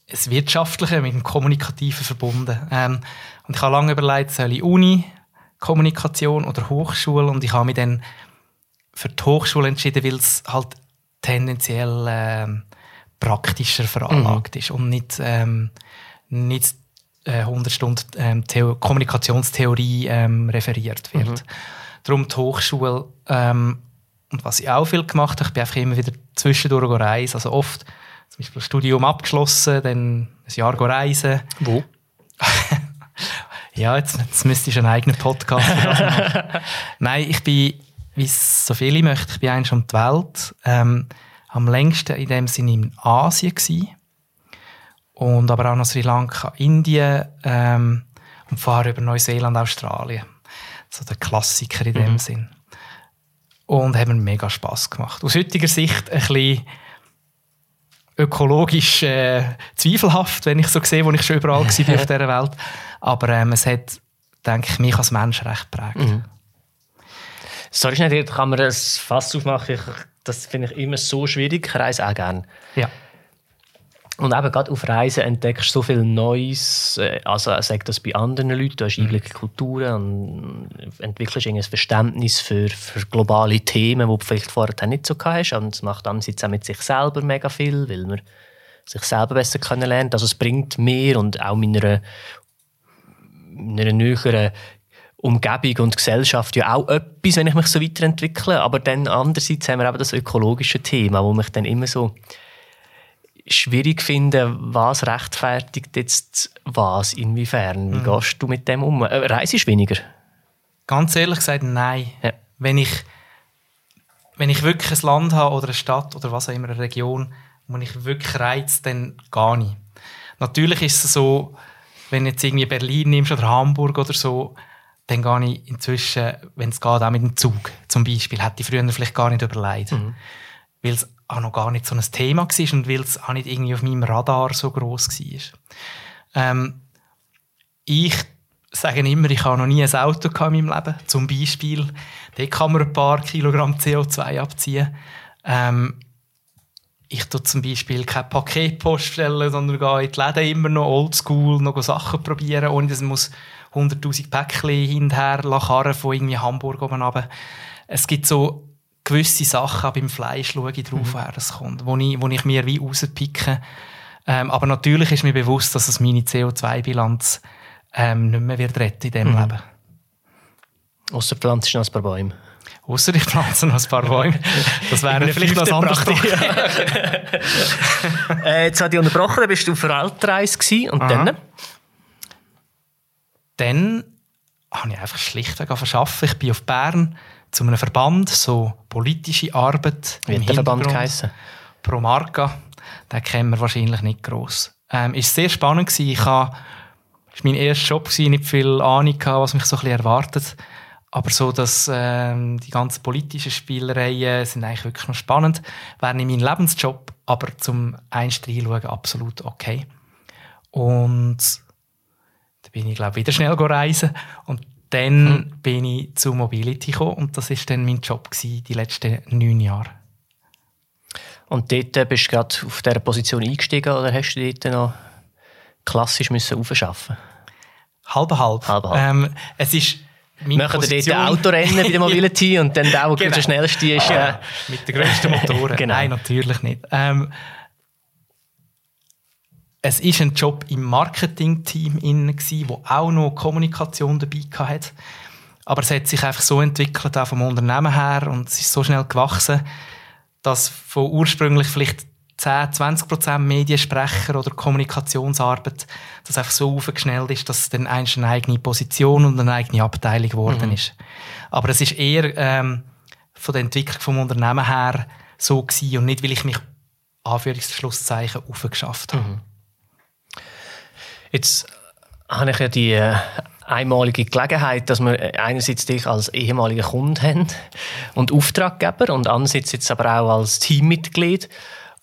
das Wirtschaftliche mit dem Kommunikativen verbunden. Ähm, und ich habe lange überlegt, soll ich Uni, Kommunikation oder Hochschule? Und ich habe mich dann für die Hochschule entschieden, weil es halt tendenziell ähm, praktischer veranlagt mhm. ist und nicht, ähm, nicht äh, 100 Stunden ähm, Theo Kommunikationstheorie ähm, referiert wird. Mhm. Darum die Hochschule ähm, und was ich auch viel gemacht habe, ich bin einfach immer wieder zwischendurch reisen, also oft zum Beispiel Studium abgeschlossen, dann ein Jahr reisen. Wo? <laughs> ja, jetzt, jetzt müsste ich einen eigenen Podcast machen. <laughs> Nein, ich bin, wie es so viele möchten, ich bin eigentlich um die Welt. Ähm, am längsten in dem Sinne in Asien gewesen. Und aber auch noch Sri Lanka, Indien ähm, und fahre über Neuseeland, Australien. So der Klassiker in dem mhm. Sinn. Und haben mir mega Spass gemacht. Aus heutiger Sicht ein bisschen ökologisch äh, zweifelhaft, wenn ich so sehe, wo ich schon überall war auf <laughs> dieser Welt. Aber ähm, es hat, denke ich, mich als Mensch recht geprägt. Mhm. Sorry, schnell, kann man ein Fass aufmachen? Ich das finde ich immer so schwierig. Ich reise auch gerne. Ja. Und eben gerade auf Reisen entdeckst du so viel Neues. Äh, also sag das bei anderen Leuten, du hast mhm. Einblick in Kulturen und entwickelst ein Verständnis für, für globale Themen, die du vielleicht vorher nicht so hast. Und es macht andererseits auch mit sich selber mega viel, weil man sich selber besser kennenlernt. Also es bringt mir und auch meiner, meiner näheren Umgebung und Gesellschaft ja auch etwas, wenn ich mich so weiterentwickle. Aber dann andererseits haben wir eben das ökologische Thema, wo mich dann immer so schwierig finde, was rechtfertigt jetzt was, inwiefern. Wie mhm. gehst du mit dem um? Äh, reist weniger? Ganz ehrlich gesagt, nein. Ja. Wenn ich wenn ich wirklich ein Land habe oder eine Stadt oder was auch immer, eine Region, wo ich wirklich reizt, dann gar nicht. Natürlich ist es so, wenn du jetzt irgendwie Berlin nimmst oder Hamburg oder so, dann gehe ich inzwischen, wenn es geht, auch mit dem Zug zum Beispiel. Hätte ich früher vielleicht gar nicht überlegt. Mhm. Weil es auch noch gar nicht so ein Thema war und weil es auch nicht irgendwie auf meinem Radar so groß war. Ähm, ich sage immer, ich habe noch nie ein Auto in meinem Leben. Zum Beispiel, dort kann man ein paar Kilogramm CO2 abziehen. Ähm, ich tue zum Beispiel kein Paketpost stellen, sondern gehe in die Läden immer noch oldschool, noch Sachen probieren, ohne dass man 100'000 Päckchen hinterher karren von irgendwie Hamburg oben runter. Es gibt so gewisse Sachen, beim Fleisch schaue ich drauf, mhm. woher das kommt, wo ich, wo ich mir wie rauspicke. Ähm, aber natürlich ist mir bewusst, dass es meine CO2-Bilanz ähm, nicht mehr wird retten in diesem mhm. Leben. Ausser pflanzt noch ein paar Bäume. Außer ich pflanze noch ein paar Bäume. Das wäre vielleicht noch anderes <laughs> äh, Jetzt habe ich unterbrochen, dann bist du auf Weltreise und Aha. dann? Dann habe ich einfach schlichtweg verschaffen. Ich bin auf Bern zu einem Verband, so politische Arbeit. Wie hat der Verband geheißen? Pro Marca. Den kennen wir wahrscheinlich nicht gross. Ähm, ist sehr spannend gewesen. Ich habe, es war mein erster Job, gewesen, nicht viel Ahnung gehabt, was mich so ein bisschen erwartet. Aber so, dass ähm, die ganzen politischen Spielereien sind eigentlich wirklich noch spannend. Wäre nicht mein Lebensjob, aber zum Einstreinschauen absolut okay. Und da bin ich, glaube wieder schnell reisen. Und dann hm. bin ich zu Mobility gekommen und das ist dann mein Job gewesen, die letzten neun Jahre. Und dort äh, bist du gerade auf dieser Position eingestiegen oder hast du dort noch klassisch müssen aufschaffen? Halb halb. halb, halb. Ähm, es ist Machen wir dort Autorennen bei der Mobility <laughs> und dann der, der genau. der schnellste ist. Äh, mit den grössten Motoren. <laughs> genau. Nein, natürlich nicht. Ähm, es war ein Job im Marketing-Team, wo auch noch Kommunikation dabei hatte. Aber es hat sich einfach so entwickelt, auch vom Unternehmen her, und es ist so schnell gewachsen, dass von ursprünglich vielleicht 10, 20 Prozent Mediensprecher oder Kommunikationsarbeit, das einfach so aufgeschnellt ist, dass es dann eine eigene Position und eine eigene Abteilung geworden mhm. ist. Aber es ist eher ähm, von der Entwicklung vom Unternehmen her so gewesen und nicht, weil ich mich Anführungsschlusszeichen aufgeschafft habe. Mhm. Jetzt habe ich ja die äh, einmalige Gelegenheit, dass wir einerseits dich als ehemaliger Kunde haben und Auftraggeber und andererseits jetzt aber auch als Teammitglied.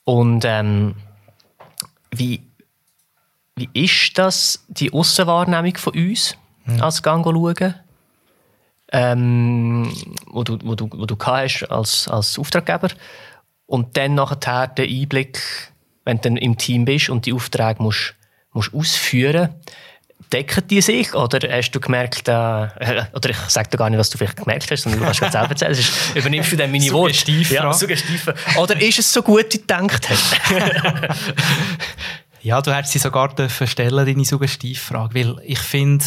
Und ähm, wie, wie ist das, die Aussenwahrnehmung von uns mhm. als Gang schauen? Ähm, wo du, wo du, wo du hast als, als Auftraggeber und dann nachher der Einblick, wenn du dann im Team bist und die Aufträge musst musst ausführen decken die sich? Oder hast du gemerkt, äh, <laughs> oder ich sage dir gar nicht, was du vielleicht gemerkt hast, sondern du kannst es selber erzählen. Ist, übernimmst du dann meine Worte? Ja, suggestiv. Oder ist es so gut, wie du gedacht hast? <laughs> ja, du hättest sie sogar dürfen stellen, deine Suggestivfrage. Weil ich finde,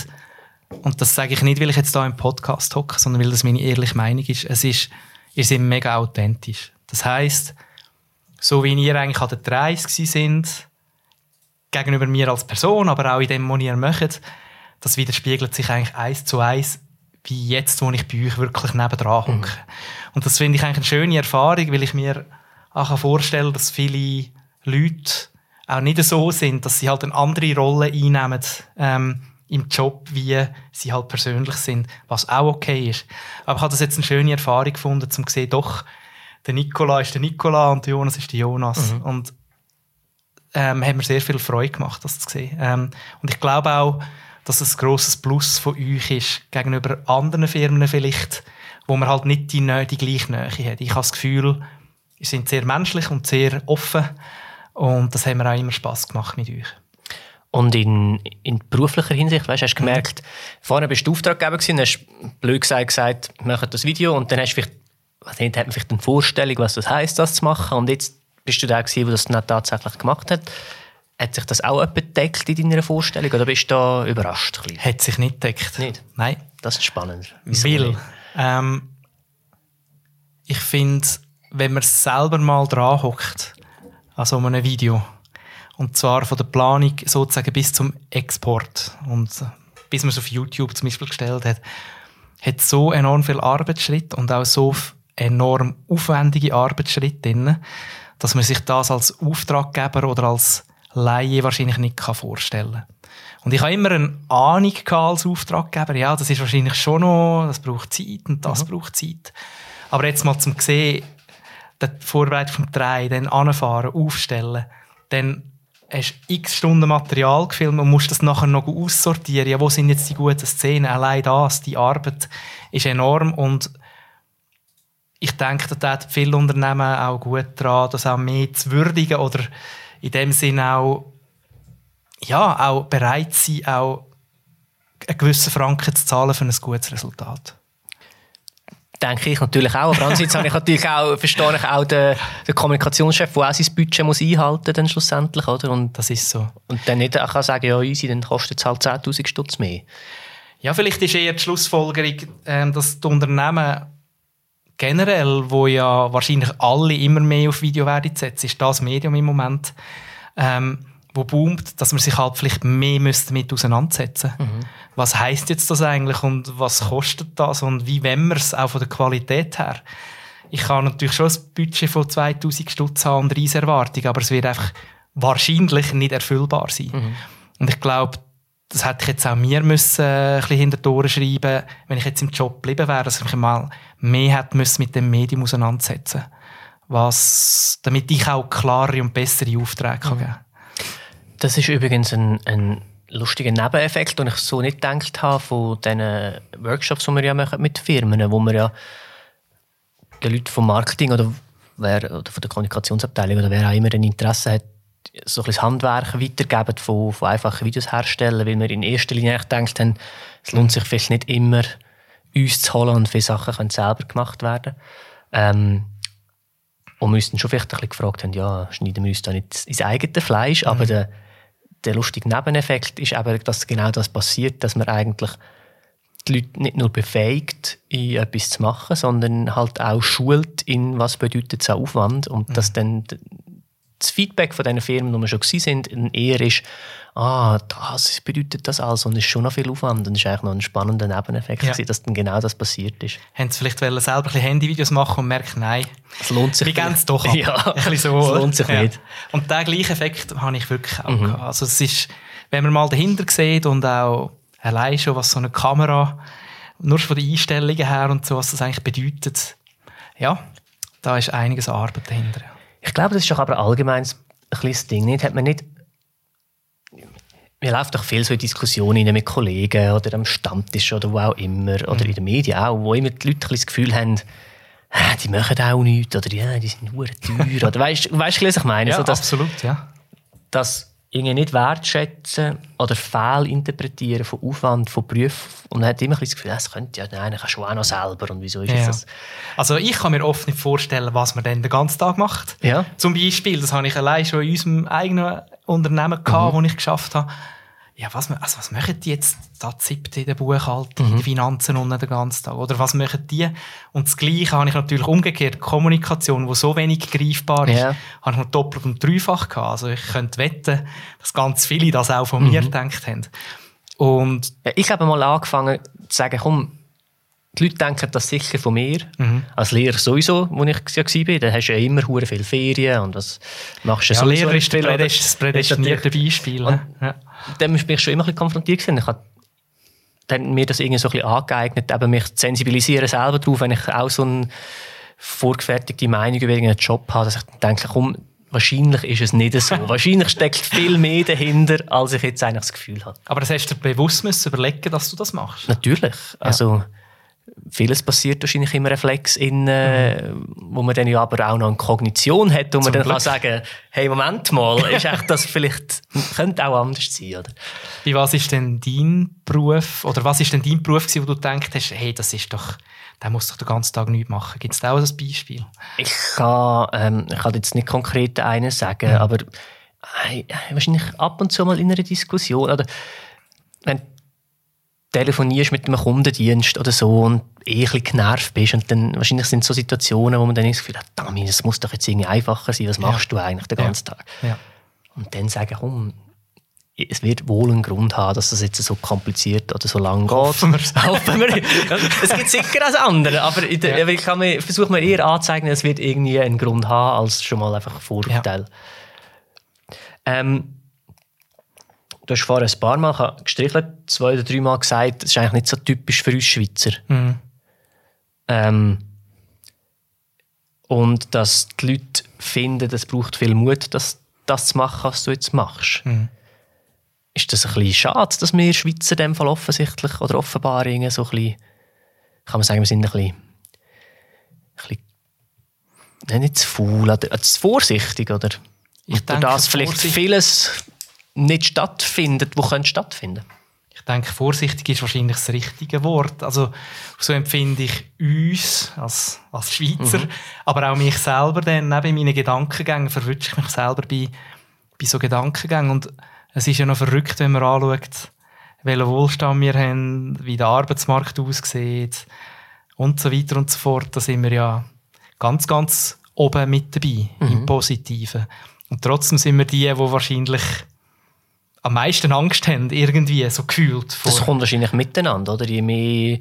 und das sage ich nicht, weil ich jetzt da im Podcast hocke, sondern weil das meine ehrliche Meinung ist, es ist, ihr seid mega authentisch. Das heisst, so wie ihr eigentlich an der 30 sind, gegenüber mir als Person, aber auch in dem, was ihr macht, das widerspiegelt sich eigentlich eins zu eins, wie jetzt, wo ich bei euch wirklich nebendran hocke. Mhm. Und das finde ich eigentlich eine schöne Erfahrung, weil ich mir auch vorstellen dass viele Leute auch nicht so sind, dass sie halt eine andere Rolle einnehmen ähm, im Job, wie sie halt persönlich sind, was auch okay ist. Aber ich habe das jetzt eine schöne Erfahrung gefunden, um zu sehen, doch, der Nikola ist der Nikola und der Jonas ist der Jonas. Mhm. Und ähm, hat mir sehr viel Freude gemacht, das zu sehen. Ähm, und ich glaube auch, dass es ein grosses Plus von euch ist gegenüber anderen Firmen vielleicht, wo man halt nicht die, die gleiche Nähe hat. Ich habe das Gefühl, ihr seid sehr menschlich und sehr offen und das hat mir auch immer Spass gemacht mit euch. Und in, in beruflicher Hinsicht, weißt, hast du gemerkt, mhm. vorher bist du Auftraggeber gewesen, hast blöd gesagt, gesagt, mach das Video und dann hast du vielleicht, hat man vielleicht eine Vorstellung, was das heisst, das zu machen und jetzt bist du der gewesen, der das dann tatsächlich gemacht hat? Hat sich das auch bedeckt in deiner Vorstellung oder bist du da überrascht? Hat sich nicht gedeckt. Nicht? Nein. Das ist spannend. Weil ähm, ich finde, wenn man selber mal dran hockt an so einem Video und zwar von der Planung sozusagen bis zum Export und bis man es auf YouTube zum Beispiel gestellt hat, hat so enorm viel Arbeitsschritt und auch so enorm aufwendige Arbeitsschritt drin, dass man sich das als Auftraggeber oder als Laie wahrscheinlich nicht vorstellen kann. Und ich habe immer eine Ahnung als Auftraggeber, ja, das ist wahrscheinlich schon noch, das braucht Zeit und das mhm. braucht Zeit. Aber jetzt mal zum sehen, die Vorbereitung vom Drei, dann anfahren, aufstellen, dann hast du x Stunden Material gefilmt und musst das nachher noch aussortieren. Ja, wo sind jetzt die guten Szenen? Allein das, die Arbeit ist enorm und ich denke, da hat viele Unternehmen auch gut daran, das auch mehr zu würdigen oder in dem Sinne auch, ja, auch bereit sein, auch einen gewissen Franken zu zahlen für ein gutes Resultat. Denke ich natürlich auch. Aber andererseits habe ich natürlich auch, verstehe ich auch den, den Kommunikationschef, der auch sein Budget muss einhalten dann schlussendlich, oder? Und das ist so. Und dann nicht auch sagen, ja, easy, dann kostet es halt 10'000 Stutz mehr. Ja, vielleicht ist eher die Schlussfolgerung, ähm, dass die Unternehmen generell, wo ja wahrscheinlich alle immer mehr auf Video werden setzen, ist das Medium im Moment, ähm, wo boomt, dass man sich halt vielleicht mehr damit auseinandersetzen mhm. Was heißt jetzt das eigentlich und was kostet das und wie wenn man es auch von der Qualität her? Ich kann natürlich schon ein Budget von 2000 Stutz haben und Reiserwartung, aber es wird einfach wahrscheinlich nicht erfüllbar sein. Mhm. Und ich glaube, das hätte ich jetzt auch mir müssen, äh, ein bisschen hinter die Ohren schreiben wenn ich jetzt im Job geblieben wäre, dass ich mich mal mehr hätte müssen mit dem Medium auseinandersetzen. Was, damit ich auch klare und bessere Aufträge kann geben. Das ist übrigens ein, ein lustiger Nebeneffekt, den ich so nicht gedacht habe von diesen Workshops, die wir ja machen mit Firmen, wo wir ja den Leuten vom Marketing oder, wer, oder von der Kommunikationsabteilung oder wer auch immer ein Interesse hat, so ein bisschen Handwerk weitergeben von, von einfachen Videos herstellen, weil wir in erster Linie gedacht haben, es lohnt sich vielleicht nicht immer, uns zu holen und viele Sachen können selber gemacht werden. Ähm, und wir uns dann schon vielleicht ein bisschen gefragt haben, ja, schneiden wir uns da nicht ins eigene Fleisch, mhm. aber der, der lustige Nebeneffekt ist eben, dass genau das passiert, dass man eigentlich die Leute nicht nur befähigt, in etwas zu machen, sondern halt auch schult in, was bedeutet es Aufwand und mhm. dass dann das Feedback von diesen Firmen, die wir schon sind, eher ist, ah, das bedeutet das also und ist schon noch viel Aufwand und es ist eigentlich noch ein spannender Nebeneffekt, ja. dass dann genau das passiert ist. Haben Sie vielleicht selber ein bisschen Handyvideos machen und merken, nein, es lohnt sich Wir es doch ab. <laughs> Ja, ein so, es lohnt sich ja. nicht. Und den gleichen Effekt habe ich wirklich auch mhm. gehabt. Also es ist, wenn man mal dahinter sieht und auch allein schon, was so eine Kamera, nur von den Einstellungen her und so, was das eigentlich bedeutet, ja, da ist einiges Arbeit dahinter. Ich glaube, das ist doch aber allgemein ein kleines Ding. Nicht? Hat man nicht mir läuft doch viel so in Diskussionen mit Kollegen oder am Stammtisch oder wo auch immer, oder mhm. in den Medien auch, wo immer die Leute das Gefühl haben, die machen auch nichts, oder ja, die sind nur teuer, oder weißt du, was ich meine? Ja, so, dass, absolut, ja. Dass irgendwie nicht wertschätzen oder fehlinterpretieren von Aufwand, von Berufen. Und man hat immer das Gefühl, das könnte ja nein, ich kann schon auch noch selber. Und wieso ist ja. das? Also ich kann mir oft nicht vorstellen, was man dann den ganzen Tag macht. Ja. Zum Beispiel, das habe ich allein schon in unserem eigenen Unternehmen gehabt, mhm. das ich geschafft habe ja, was, also was machen die jetzt da siebte in der Buchhaltung, mhm. in den Finanzen und den ganzen Tag? Oder was machen die? Und das Gleiche habe ich natürlich umgekehrt. Kommunikation, die so wenig greifbar ist, yeah. habe ich noch doppelt und dreifach gehabt. Also ich könnte wetten, dass ganz viele das auch von mhm. mir gedacht haben. Und ich habe mal angefangen zu sagen, komm, die Leute denken das sicher von mir. Mhm. Als Lehrer sowieso, wo ich ja war, da hast du ja immer hure viele Ferien und was machst du ja, sowieso Lehrer ist viel, das prädestinierte Beispiel. Ne? Ja. Dann bin ich schon immer ein bisschen konfrontiert gewesen. Ich habe dann mir das irgendwie so ein bisschen angeeignet, eben mich zu sensibilisieren selber darauf, wenn ich auch so eine vorgefertigte Meinung über irgendeinen Job habe, dass ich denke, komm, wahrscheinlich ist es nicht so. <laughs> wahrscheinlich steckt viel mehr dahinter, als ich jetzt eigentlich das Gefühl habe. Aber das hast du dir bewusst müssen überlegen, dass du das machst? Natürlich. Also, ja vieles passiert wahrscheinlich im Reflex, in, äh, mhm. wo man dann ja aber auch noch eine Kognition hat, wo man dann Glück. kann sagen, hey, Moment mal, ist echt das vielleicht, könnte auch anders sein, oder? Wie was ist denn dein Beruf, oder was ist denn dein Beruf gewesen, wo du denkst hast, hey, das ist doch, der muss doch den ganzen Tag nichts machen. Gibt es da auch ein Beispiel? Ich kann, ähm, ich kann jetzt nicht konkret einen sagen, mhm. aber äh, wahrscheinlich ab und zu mal in einer Diskussion, oder wenn telefonierst mit einem Kundendienst oder so und eh ein genervt bist und dann wahrscheinlich sind es so Situationen, wo man dann das Gefühl hat, das muss doch jetzt irgendwie einfacher sein, was machst ja. du eigentlich den ganzen ja. Tag? Ja. Und dann sagen, komm, es wird wohl einen Grund haben, dass das jetzt so kompliziert oder so lang geht. Hoffen wir's. Hoffen wir. <laughs> es gibt sicher auch andere, aber ich, Ja. ich kann mir, versuche mir eher anzuzeigen, es wird irgendwie einen Grund haben, als schon mal einfach ein Vorurteil. Ähm, du hast vorhin ein paar Mal gestrichelt, zwei oder drei Mal gesagt, das ist eigentlich nicht so typisch für uns Schweizer. Mhm. Ähm, und dass die Leute finden, es braucht viel Mut, das, das zu machen, was du jetzt machst. Mhm. Ist das ein bisschen schade, dass wir Schweizer in dem Fall offensichtlich oder offenbar irgendwie so ein bisschen, kann man sagen, wir sind ein bisschen, ein bisschen nicht zu faul, oder zu vorsichtig, oder? Ich denke, das vielleicht Vorsicht- vieles nicht stattfindet, wo könnte stattfinden. Ich denke, vorsichtig ist wahrscheinlich das richtige Wort. Also, so empfinde ich uns als, als Schweizer, aber auch mich selber dann neben meinen Gedankengängen verwünsche ich mich selber bei, bei so Gedankengängen. Und es ist ja noch verrückt, wenn man anschaut, welchen Wohlstand wir haben, wie der Arbeitsmarkt aussieht und so weiter und so fort. Da sind wir ja ganz, ganz oben mit dabei, im Positiven. Und trotzdem sind wir die, die wahrscheinlich am meisten Angst haben, irgendwie so gefühlt. Vor. Das kommt wahrscheinlich miteinander, oder? Je mehr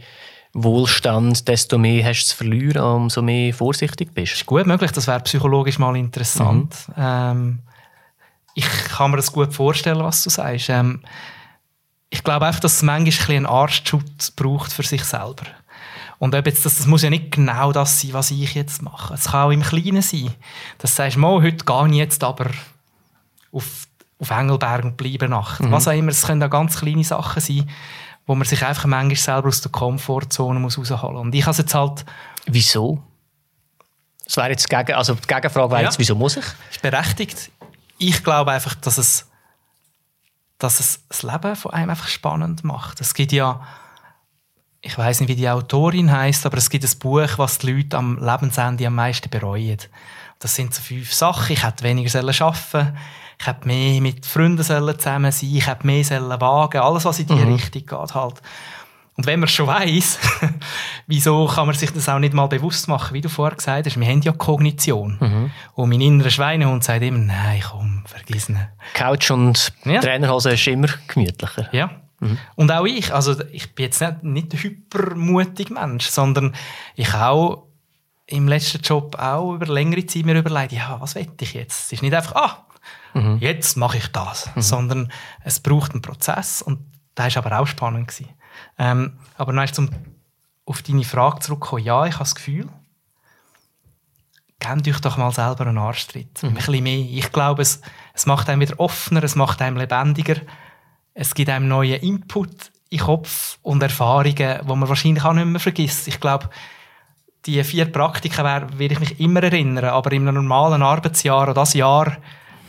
Wohlstand, desto mehr hast du zu verlieren, umso mehr vorsichtig bist. ist gut möglich, das wäre psychologisch mal interessant. Ähm, ich kann mir das gut vorstellen, was du sagst. Ähm, ich glaube einfach, dass es manchmal ein einen Arschschutz braucht für sich selber. Und ob jetzt das, das muss ja nicht genau das sein, was ich jetzt mache. Es kann auch im Kleinen sein. Dass du sagst, mal, heute gehe ich jetzt aber auf, auf Engelberg und bleibe Nacht. Was auch immer, es können auch ganz kleine Sachen sein, wo man sich einfach manchmal selber aus der Komfortzone muss rausholen muss. Und ich habe es jetzt halt Wieso? Das wäre jetzt gegen, also die Gegenfrage wäre Ja. jetzt, wieso muss ich? ist berechtigt. Ich glaube einfach, dass es, dass es das Leben von einem einfach spannend macht. Es gibt ja, ich weiß nicht, wie die Autorin heißt, aber es gibt ein Buch, was die Leute am Lebensende am meisten bereuen. Das sind so fünf Sachen. Ich hätte weniger sollen arbeiten ich hätte mehr mit Freunden sollen zusammen sein ich hätte mehr sollen wagen alles, was in die Richtung geht. Halt. Und wenn man schon weiss, <laughs> wieso kann man sich das auch nicht mal bewusst machen? Wie du vorher gesagt hast, wir haben ja Kognition. Und mein innerer Schweinehund sagt immer, nein, komm, vergiss ihn. Couch und Ja. Trainerhose ist immer gemütlicher. Ja. Und auch ich, also ich bin jetzt nicht, nicht ein hypermutig Mensch, sondern ich auch im letzten Job auch über längere Zeit mir überlegt, ja, was will ich jetzt? Es ist nicht einfach, ah, jetzt mache ich das, sondern es braucht einen Prozess und das war aber auch spannend. Gewesen. Ähm, aber dann zum auf deine Frage zurückkommen, ja, ich habe das Gefühl, gebt euch doch mal selber einen Arschtritt. Ein bisschen mehr. Ich glaube, es, es macht einem wieder offener, es macht einem lebendiger. Es gibt einem neuen Input in Kopf und Erfahrungen, die man wahrscheinlich auch nicht mehr vergisst. Ich glaube, die vier Praktika werde ich mich immer erinnern, aber in einem normalen Arbeitsjahr oder das Jahr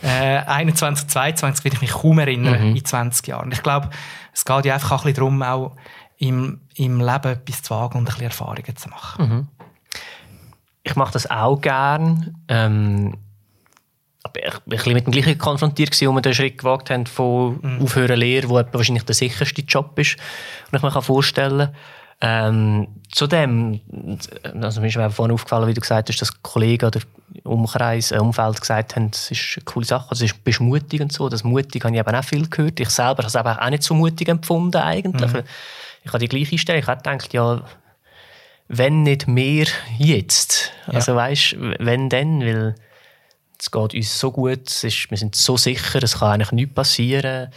äh, 21, 22 werde ich mich kaum erinnern in 20 Jahren. Ich glaube, es geht ja einfach auch ein bisschen darum, auch im, im Leben etwas zu wagen und ein bisschen Erfahrungen zu machen. Ich mache das auch gern. Ähm, aber ich war ein bisschen mit dem gleichen konfrontiert, gewesen, wo wir den Schritt gewagt haben von Aufhören Lehre, wo wahrscheinlich der sicherste Job ist, und ich mir kann vorstellen ähm, Zudem, also mir ist mir vorhin aufgefallen, wie du gesagt hast, dass Kollegen oder Umkreis, äh, Umfeld gesagt haben, das ist eine coole Sache, das ist, bist mutig und so. Das mutig habe ich eben auch viel gehört. Ich selber habe es eben auch nicht so mutig empfunden eigentlich. Ich habe die gleiche Einstellung. Ich habe gedacht, ja, wenn nicht mehr jetzt. Also weißt, wenn dann, weil es geht uns so gut, es ist, wir sind so sicher, es kann eigentlich nichts passieren.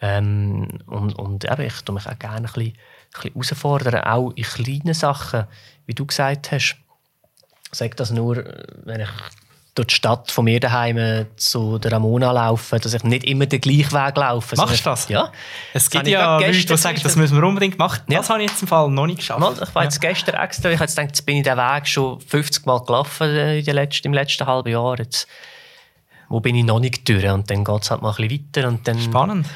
Ähm, und und eben, ich tue mich auch gerne ein bisschen, bisschen herausfordern, auch in kleinen Sachen, wie du gesagt hast. Sag das nur, wenn ich durch die Stadt von mir daheim zu der Ramona laufe, dass ich nicht immer den gleichen Weg laufe. Machst du das? Ja. Es gibt ich ja Leute, die sagen, das müssen wir unbedingt machen. Ja. Das habe ich jetzt im Fall noch nicht geschafft. Mal, ich war jetzt gestern extra, ich habe jetzt gedacht, jetzt bin ich den Weg schon 50 Mal gelaufen äh, letzten, im letzten halben Jahr. Jetzt, wo bin ich noch nicht durch? Und dann geht es halt mal ein bisschen weiter. Und dann, Spannend.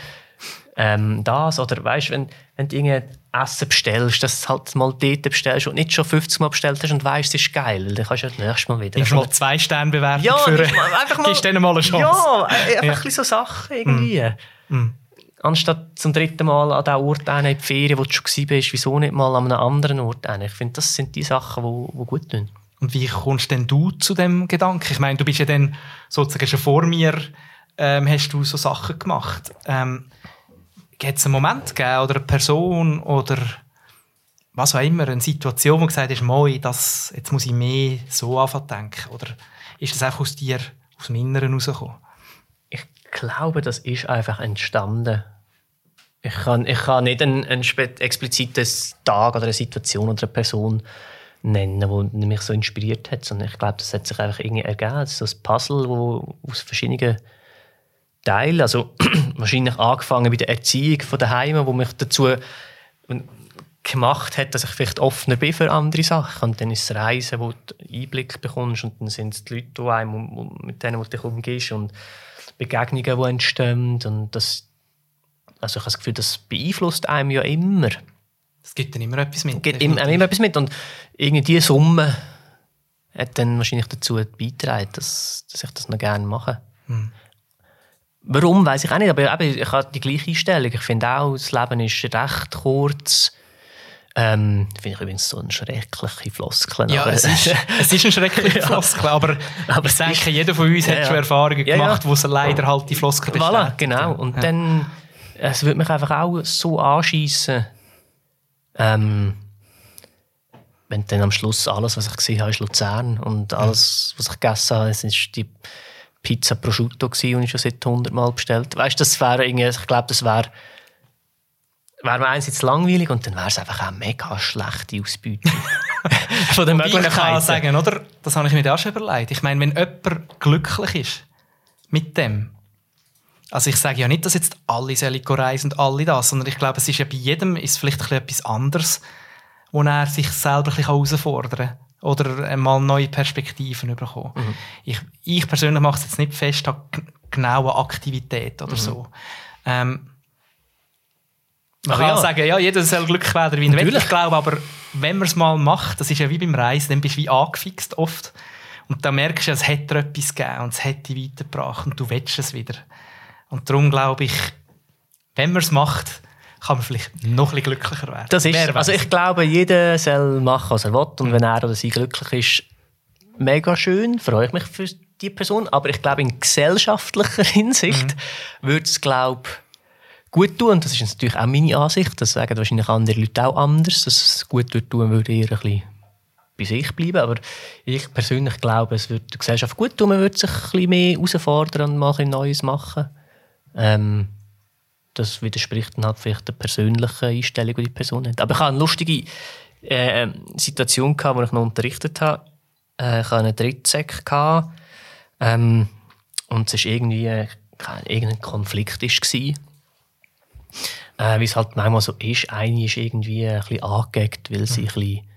ähm, das, oder weißt wenn, wenn du irgendein Essen bestellst, dass du halt mal dort bestellst und nicht schon 50 Mal bestellt hast und weißt, es ist geil, dann kannst du ja das nächste Mal wieder. Nimmst mal zwei Sterne bewertung ja, für einfach <laughs> mal, Gibst denen mal eine Chance. Ja, einfach Ja. ein bisschen so Sachen irgendwie. Mm. Anstatt zum dritten Mal an den Ort hin in die Ferien, wo du schon bist, wieso nicht mal an einem anderen Ort hin? Ich finde, das sind die Sachen, die, die gut tun. Und wie kommst denn du zu dem Gedanken? Ich meine, du bist ja dann sozusagen schon vor mir ähm, hast du so Sachen gemacht. Ähm, es einen Moment gegeben oder eine Person oder was auch immer, eine Situation, wo gesagt hast, Moi, das, jetzt muss ich mehr so anfangen denken? Oder ist das einfach aus dir, aus dem Inneren herausgekommen? Ich glaube, das ist einfach entstanden. Ich kann, ich kann nicht einen, einen expliziten Tag oder eine Situation oder eine Person nennen, die mich so inspiriert hat, sondern ich glaube, das hat sich einfach irgendwie ergeben. Das ist so ein Puzzle, wo aus verschiedenen Teilen, also <clears throat> wahrscheinlich angefangen bei der Erziehung von daheim, wo mich dazu gemacht hat, dass ich vielleicht offener bin für andere Sachen. Und dann ist es Reisen, wo du Einblick bekommst und dann sind es die Leute, die einem, mit denen du dich umgehst und Begegnungen, die entstehen. Und das, also ich habe das Gefühl, das beeinflusst einem ja immer. Es gibt dann immer etwas mit. Es gibt immer, immer etwas mit. Und irgendwie diese Summe hat dann wahrscheinlich dazu beigetragen, dass, dass ich das noch gerne mache. Hm. Warum, weiß ich auch nicht, aber eben, ich habe die gleiche Einstellung. Ich finde auch, das Leben ist recht kurz. Ähm, finde ich übrigens so eine schreckliche Floskel. Ja, es ist, <laughs> es ist eine schreckliche Floskel, aber, aber ich denke, jeder von uns ja, hat schon Erfahrungen ja, gemacht, ja. wo es leider halt die Floskel bestätigt. Voilà, genau. Und ja. dann, es würde mich einfach auch so anschießen, ähm, wenn dann am Schluss alles, was ich gesehen habe, ist Luzern und alles, was ich gegessen habe, ist die Pizza Prosciutto gewesen, und ich schon seit 100 Mal bestellt. Weißt, du, das wäre irgendwie, ich glaube, das wäre wäre mir einerseits langweilig und dann wäre es einfach auch mega schlechte Ausbeute <laughs> von den Möglichkeiten. Ich kann sagen, oder? Das habe ich mir auch schon überlegt. Ich meine, wenn jemand glücklich ist mit dem, also ich sage ja nicht, dass jetzt alle reisen und alle das, sondern ich glaube, es ist ja bei jedem ist vielleicht etwas anderes, wo er sich selber ein herausfordern kann oder mal neue Perspektiven bekommen. Mhm. Ich, ich persönlich mache es jetzt nicht fest an genaue Aktivität oder mhm. so. Ähm, man kann ja. sagen, ja, jeder soll glücklich werden, wie er will. Ich glaube aber, wenn man es mal macht, das ist ja wie beim Reisen, dann bist du wie angefixt oft. Und dann merkst du, es dir etwas gegeben und es dich weitergebracht und du willst es wieder. Und darum glaube ich, wenn man es macht, kann man vielleicht noch ein glücklicher werden. Das ist, also ich glaube, jeder soll machen, was er will. Und wenn er oder sie glücklich ist, mega schön, freue ich mich für die Person. Aber ich glaube, in gesellschaftlicher <laughs> Hinsicht mhm. würde es, glaube gut tun. Und das ist natürlich auch meine Ansicht. Das sagen wahrscheinlich andere Leute auch anders. Dass es gut tun würde eher ein bisschen bei sich bleiben. Aber ich persönlich glaube, es würde der Gesellschaft gut tun. Man würde sich ein bisschen mehr herausfordern und mal ein Neues machen. Ähm, das widerspricht dann halt vielleicht der persönlichen Einstellung, die die Person hat. Aber ich hatte eine lustige äh, Situation, gehabt, wo ich noch unterrichtet habe. Äh, ich hatte einen Drittsek. Ähm, und es war irgendwie äh, irgendein Konflikt. War. Äh, Wie es halt manchmal so ist. Eine ist irgendwie ein bisschen angeeckt, weil sie ein bisschen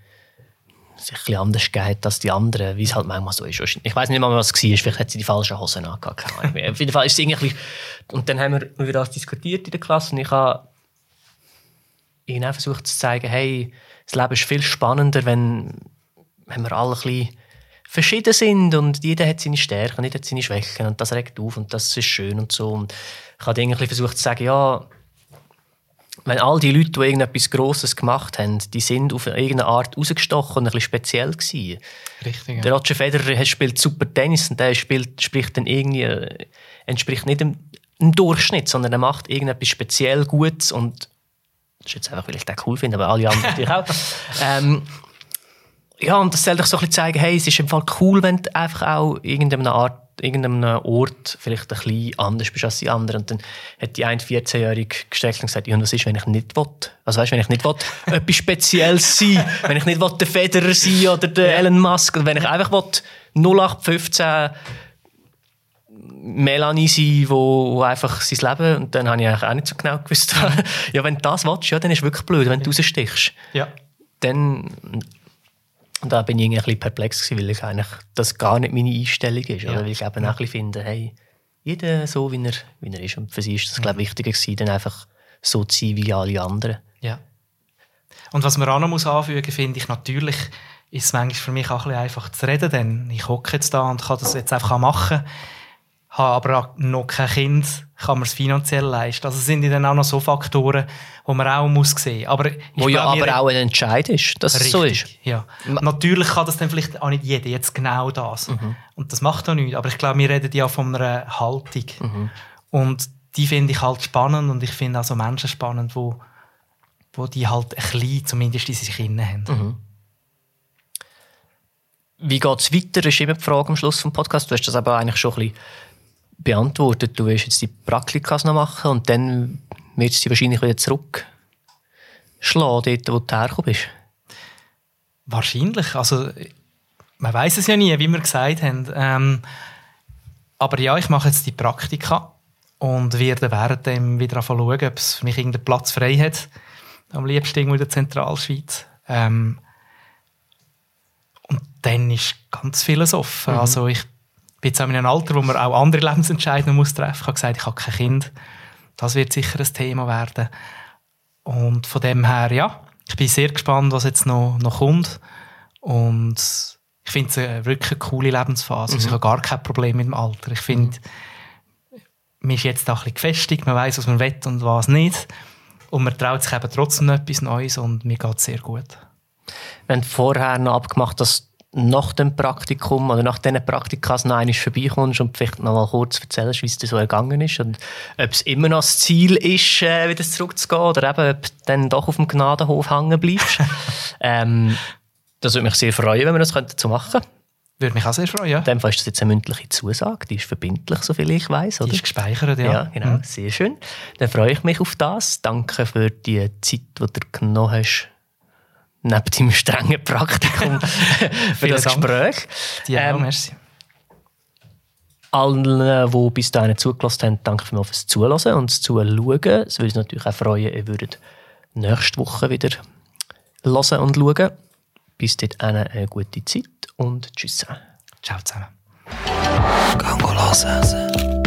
sich ein anders geht als die anderen, wie es halt manchmal so ist. Ich weiß nicht mal, was es war. Vielleicht hat sie die falschen Hosen angehabt. Auf jeden Fall ist es irgendwie... Und dann haben wir über das diskutiert in der Klasse und ich habe ihnen versucht zu zeigen, hey, das Leben ist viel spannender, wenn, wenn wir alle ein bisschen verschieden sind und jeder hat seine Stärken, jeder hat seine Schwächen und das regt auf und das ist schön und so. Und ich habe irgendwie versucht zu sagen, ja, wenn all die Leute, die irgendetwas Grosses gemacht haben, die sind auf irgendeine Art rausgestochen und ein bisschen speziell gewesen. Richtig, ja. Der Roger Federer spielt super Tennis und der spielt, spricht dann irgendwie, äh, entspricht nicht dem, dem, Durchschnitt, sondern er macht irgendetwas speziell Gutes und das ist jetzt einfach, weil ich den cool finde, aber alle anderen natürlich auch. <laughs> Ähm, ja, und das soll dich so ein bisschen zeigen, hey, es ist im Fall cool, wenn du einfach auch irgendeine Art irgendeinem Ort vielleicht ein bisschen anders bist als die anderen. Und dann hat die ein 14-Jährige gestellt und gesagt, ja, was ist, wenn ich nicht will? Also weißt, wenn ich nicht will, <laughs> etwas Spezielles sein, wenn ich nicht will, der Federer sein oder der Elon Musk, oder wenn ich einfach will, 0815 Melanie sein, wo, wo einfach sein Leben, und dann habe ich eigentlich auch nicht so genau gewusst, <laughs> ja, wenn du das willst, ja, dann ist es wirklich blöd, wenn du rausstichst. Ja. Dann und da bin ich ein bisschen perplex gewesen, weil ich eigentlich das gar nicht meine Einstellung ist. Ja. Oder? Weil ich eben ja. auch ein finde, hey, jeder so, wie er, wie er ist. Und für sie ist das, glaube ich, wichtiger gewesen, dann einfach so zu sein wie alle anderen. Ja. Und was man auch noch muss anfügen finde ich, natürlich ist es manchmal für mich auch ein bisschen einfach zu reden, denn ich hocke jetzt da und kann das jetzt einfach machen. habe aber noch kein Kind, kann man es finanziell leisten. Also sind dann auch noch so Faktoren, die man auch muss sehen. Aber Wo ja aber auch ein Entscheid ist, dass richtig, es so ist. Ja. Natürlich kann das dann vielleicht auch nicht jeder jetzt genau das. Mhm. Und das macht auch nichts. Aber ich glaube, wir reden ja von einer Haltung. Mhm. Und die finde ich halt spannend und ich finde auch so Menschen spannend, wo, wo die halt ein bisschen zumindest in sich innen haben. Mhm. Wie geht es weiter? Ist immer die Frage am Schluss des Podcasts. Du hast das aber eigentlich schon ein bisschen beantwortet. Du wirst jetzt die Praktikas noch machen und dann wirst du wahrscheinlich wieder zurückschlagen, dort wo du hergekommen bist. Wahrscheinlich. Also, man weiß es ja nie, wie wir gesagt haben. Ähm, aber ja, ich mache jetzt die Praktika und werde währenddem wieder schauen, ob es für mich irgendeinen Platz frei hat. Am liebsten irgendwo in der Zentralschweiz. Ähm, und dann ist ganz vieles offen. Mhm. Also ich bin jetzt auch in einem Alter, wo man auch andere Lebensentscheidungen muss treffen muss. Ich habe gesagt, ich habe kein Kind. Das wird sicher ein Thema werden. Und von dem her, ja, ich bin sehr gespannt, was jetzt noch, noch kommt. Und ich finde es eine wirklich coole Lebensphase. Mhm. Also ich habe gar kein Problem mit dem Alter. Ich finde, mhm. man ist jetzt auch ein bisschen gefestigt, man weiß, was man will und was nicht. Und man traut sich eben trotzdem noch etwas Neues und mir geht es sehr gut. Wir haben vorher noch abgemacht, dass nach dem Praktikum oder nach diesen Praktikas noch einmal vorbeikommst und vielleicht noch mal kurz erzählst, wie es dir so ergangen ist und ob es immer noch das Ziel ist, äh, wieder zurückzugehen oder eben, ob du dann doch auf dem Gnadenhof hängen bleibst. <laughs> ähm, das würde mich sehr freuen, wenn wir das dazu machen könnten. Würde mich auch sehr freuen, ja. In dem Fall ist das jetzt eine mündliche Zusage, die ist verbindlich, soviel ich weiß, Die ist gespeichert, ja. Ja, genau, mhm. sehr schön. Dann freue ich mich auf das. Danke für die Zeit, die du genommen hast, neben deinem strengen Praktikum <laughs> für das. Gespräch. Ja, ähm, merci. Allen, die bis dahin zugelassen haben, danke für fürs Zuhören und das Zuschauen. Es würde uns natürlich auch freuen, ihr würdet nächste Woche wieder hören und schauen. Bis dahin eine gute Zeit und tschüss Ciao zusammen. Gang hören.